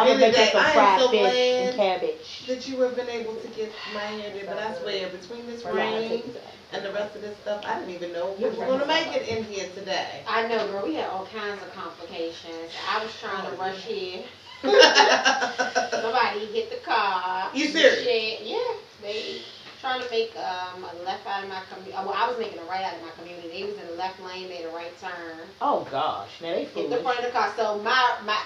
I'm gonna make day, some fried so fish glad and cabbage. that you have been able to get my hair did, but I swear, between this Well, I'll rain and the rest of this stuff, I didn't even know who You're gonna make it in here today. I know, girl. We had all kinds of complications. I was trying to rush here. Somebody hit the car. You serious? Shit. Yeah, they trying to make um, a left out of my community. Well, I was making a right out of my community. They was in the left lane, made a right turn. Oh gosh, now they Hit the front of the car. So my my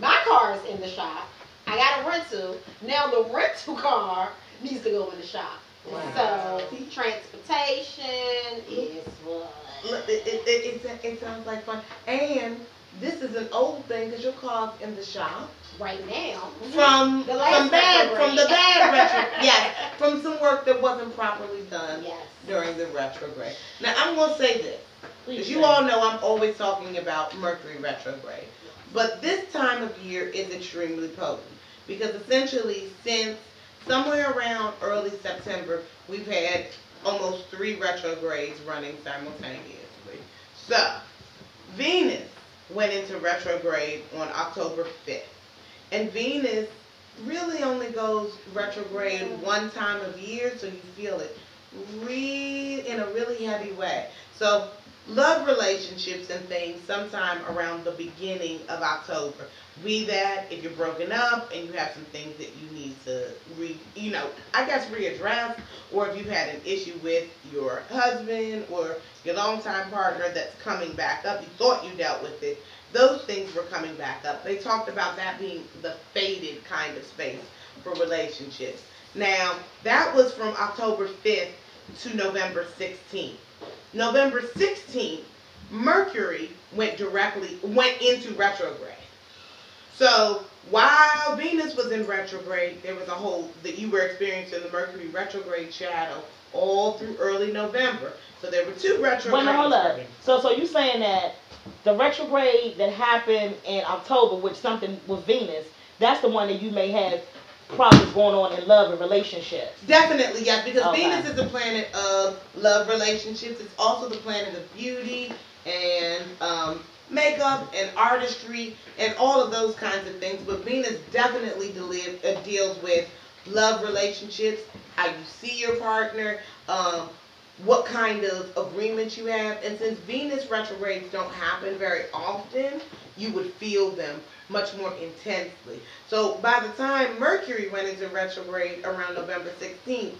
my car is in the shop. I got a rental. Now the rental car needs to go in the shop. Wow. So transportation is what. It, it, it, it, sounds like fun, and this is an old thing, cause your car's in the shop. Right now. From, The from bad, from the bad retro, yes, from some work that wasn't properly done Yes. during the retrograde. Now, I'm gonna say this, Say. you all know, I'm always talking about Mercury retrograde. But this time of year is extremely potent because essentially, since somewhere around early September, we've had almost three retrogrades running simultaneously. So, Venus went into retrograde on October 5th. And Venus really only goes retrograde one time of year, so you feel it re- in a really heavy way. So, love relationships and things sometime around the beginning of October. Be that if you're broken up and you have some things that you need to re, you know, I guess readdress, or if you've had an issue with your husband or your longtime partner that's coming back up, you thought you dealt with it, those things were coming back up. They talked about that being the faded kind of space for relationships. Now, that was from October 5th to November 16th. November 16th, Mercury went directly went into retrograde. So while Venus was in retrograde, there was a whole that you were experiencing the Mercury retrograde shadow all through early November. So there were two retrogrades. Wait hold up. So, so you saying that the retrograde that happened in October with something with Venus, that's the one that you may have problems going on in love and relationships. Definitely, yes, because Okay. Venus is the planet of love relationships. It's also the planet of beauty and um, makeup and artistry and all of those kinds of things. But Venus definitely uh, deals with love relationships, how you see your partner, um, what kind of agreements you have. And since Venus retrogrades don't happen very often, you would feel them much more intensely. So by the time Mercury went into retrograde around November 16th,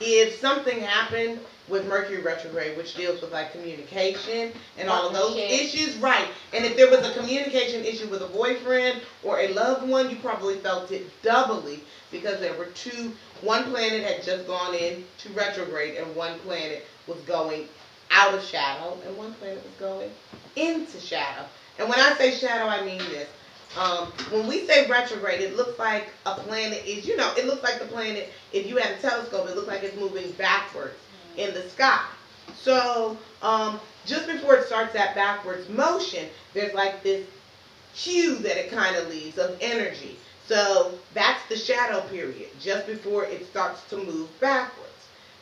if something happened with Mercury retrograde, which deals with like communication and all of those issues, right? And if there was a communication issue with a boyfriend or a loved one, you probably felt it doubly because there were two. One planet had just gone in to retrograde, and one planet was going out of shadow, and one planet was going into shadow. And when I say shadow, I mean this. Um, when we say retrograde, it looks like a planet is, you know, it looks like the planet, if you had a telescope, it looks like it's moving backwards in the sky. So, um, just before it starts that backwards motion, there's like this hue that it kind of leaves of energy. So, that's the shadow period, just before it starts to move backwards.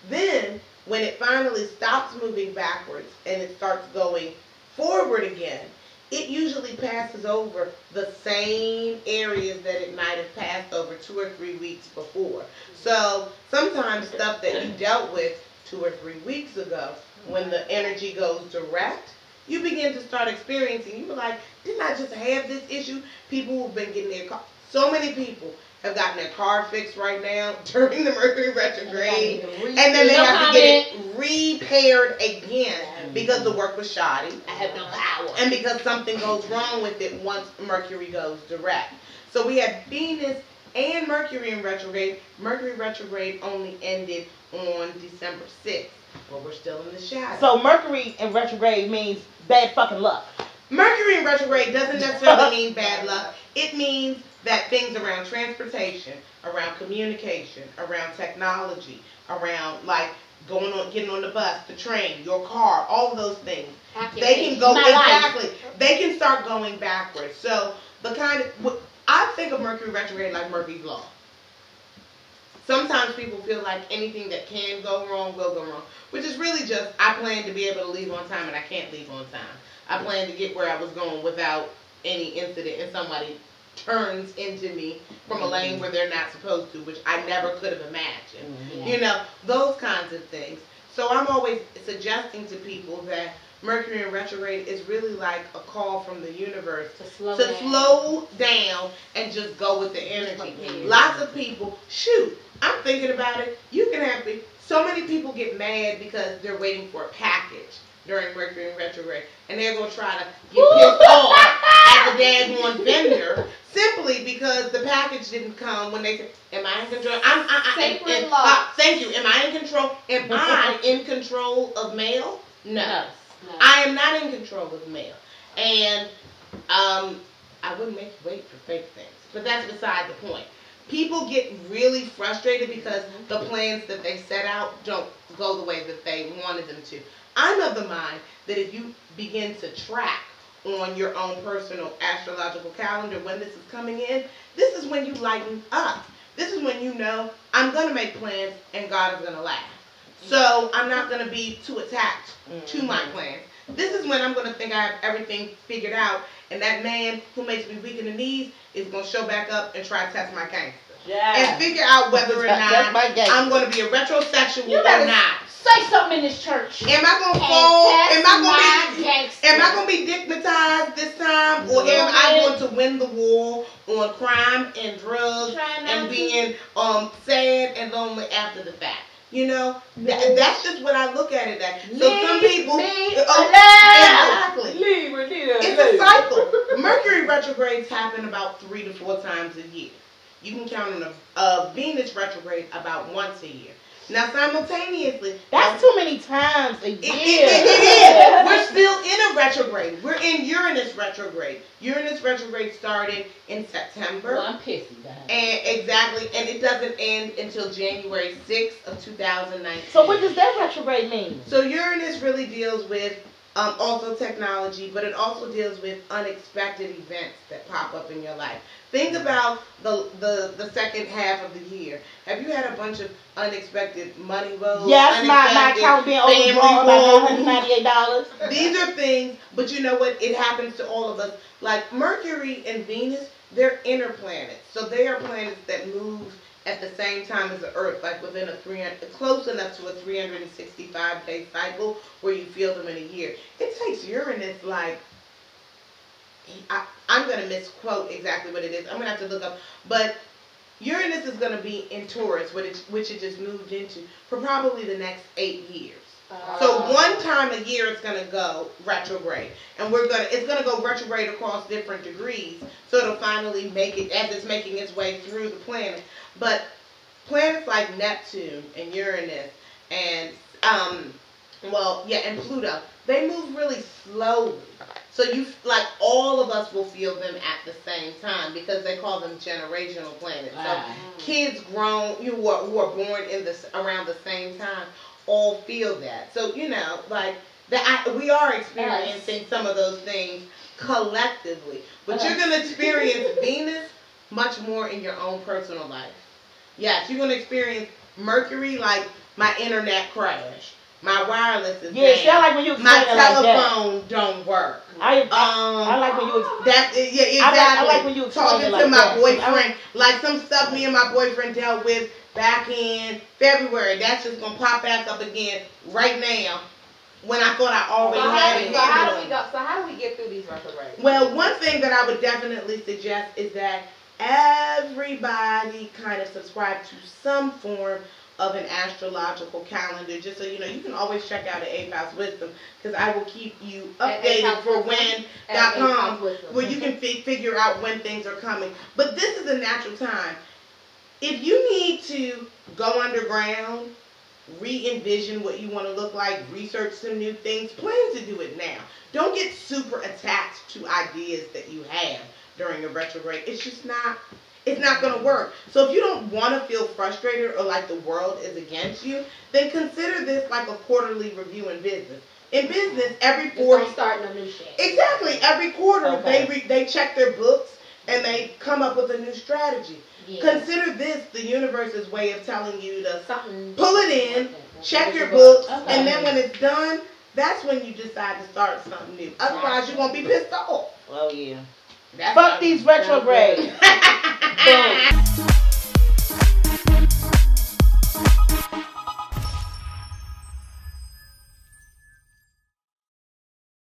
Then, when it finally stops moving backwards and it starts going forward again, it usually passes over the same areas that it might have passed over two or three weeks before. So sometimes stuff that you dealt with two or three weeks ago, when the energy goes direct, you begin to start experiencing. You were like, didn't I just have this issue? People who've been getting their. So many people have gotten their car fixed right now during the Mercury retrograde. And then they No have to get it repaired again because the work was shoddy I have no power. and because something goes wrong with it once Mercury goes direct. So we had Venus and Mercury in retrograde. Mercury retrograde only ended on December 6th, but we're still in the shadow. So Mercury in retrograde means bad fucking luck. Mercury in retrograde doesn't necessarily mean bad luck. It means that things around transportation, around communication, around technology, around like going on, getting on the bus, the train, your car, all of those things they can go My life. exactly. They can start going backwards. So the kind of I think of Mercury retrograde like Murphy's law. Sometimes people feel like anything that can go wrong will go wrong, which is really just I plan to be able to leave on time and I can't leave on time. I plan to get where I was going without any incident and somebody turns into me from a mm-hmm. lane where they're not supposed to, which I never could have imagined. Yeah. You know, those kinds of things. So I'm always suggesting to people that Mercury in retrograde is really like a call from the universe To slow to down. slow down and just go with the energy. Yeah. Lots of people, shoot, I'm thinking about it. You can have be- so many people get mad because they're waiting for a package during Mercury in retrograde, and they're gonna try to get pissed off at the daggone vendor simply because the package didn't come when they said, "Am I in control?" I'm, I, I, Sacred law. uh, thank you. Am I in control? Am I in control of mail? No. No. I am not in control of mail. And um, I wouldn't make you wait for fake things. But that's beside the point. People get really frustrated because the plans that they set out don't go the way that they wanted them to. I'm of the mind that if you begin to track on your own personal astrological calendar when this is coming in, this is when you lighten up. This is when you know I'm going to make plans and God is going to laugh. So I'm not going to be too attached to my plans. This is when I'm going to think I have everything figured out, and that man who makes me weak in the knees is going to show back up and try to test my gangster. Yeah. And figure out whether or not. I'm going to be a retrosexual or not. Say something in this church. Am I going to fall? Am I going to be gangster. Am I going to be dignitized this time, or am I going to win the war on crime and drugs Try not and to. being um sad and lonely after the fact? You know, Tha- that's just what I look at it as. So some people, me oh, alone. exactly. Leave her, leave her, It's leave a cycle. Mercury retrogrades happen about three to four times a year. You can count on a, a Venus retrograde about once a year. Now, simultaneously, That's too many times a year. it, it- it-. We're still in a retrograde. We're in Uranus retrograde. Uranus retrograde started in September. Well, I'm pissy behind. And exactly, and it doesn't end until January 6th of 2019. So what does that retrograde mean? So Uranus really deals with um, also technology, but it also deals with unexpected events that pop up in your life. Think about the, the the second half of the year. Have you had a bunch of unexpected money woes? Yes, my, my account being overdrawn by woes? nine hundred ninety-eight dollars. These are things, but you know what? It happens to all of us. Like Mercury and Venus, they're inner planets. So they are planets that move at the same time as the Earth, like within a 300, close enough to a 365 day cycle where you feel them in a year. It takes Uranus like, I, I'm going to misquote exactly what it is. I'm going to have to look up. But Uranus is going to be in Taurus, which it, which it just moved into, for probably the next eight years. So one time a year it's gonna go retrograde, and we're gonna it's gonna go retrograde across different degrees. So it'll finally make it as it's making its way through the planet. But planets like Neptune and Uranus and um, well yeah and Pluto they move really slowly. So you like all of us will feel them at the same time because they call them generational planets. So kids grown you who are, who are born in this around the same time all feel that. So you know, like that, I, we are experiencing some of those things collectively, but you're gonna experience Venus much more in your own personal life. Yes, you're gonna experience Mercury like my internet crash, my wireless is Yeah, down, like when you my it like telephone don't work. I, I, Um, I like when you. That yeah, exactly. I like- I like when you talking to like my that. boyfriend, like some stuff me and my boyfriend dealt with back in February. That's just gonna pop back up again right now. When I thought I already how, had it so how do we go? So how do we get through these retrogrades? Well, one thing that I would definitely suggest is that everybody kind of subscribe to some form of an astrological calendar. Just so you know, you can always check out at Eighth House Wisdom because I will keep you updated for when dot com, where you can fi- figure out when things are coming. But this is a natural time. If you need to go underground, re-envision what you want to look like, research some new things, plan to do it now. Don't get super attached to ideas that you have during a retrograde. It's just not it's not going to work. So if you don't want to feel frustrated or like the world is against you, then consider this like a quarterly review in business. In business, every Just four don't start no new shit. Exactly. Every quarter, Okay. they re- they check their books and they come up with a new strategy. Yeah. Consider this the universe's way of telling you to Something. pull it in, check your Okay. books, Okay. and then when it's done, that's when you decide to start something new. Otherwise, you're gonna be pissed off. oh yeah. That's Fuck these retrogrades.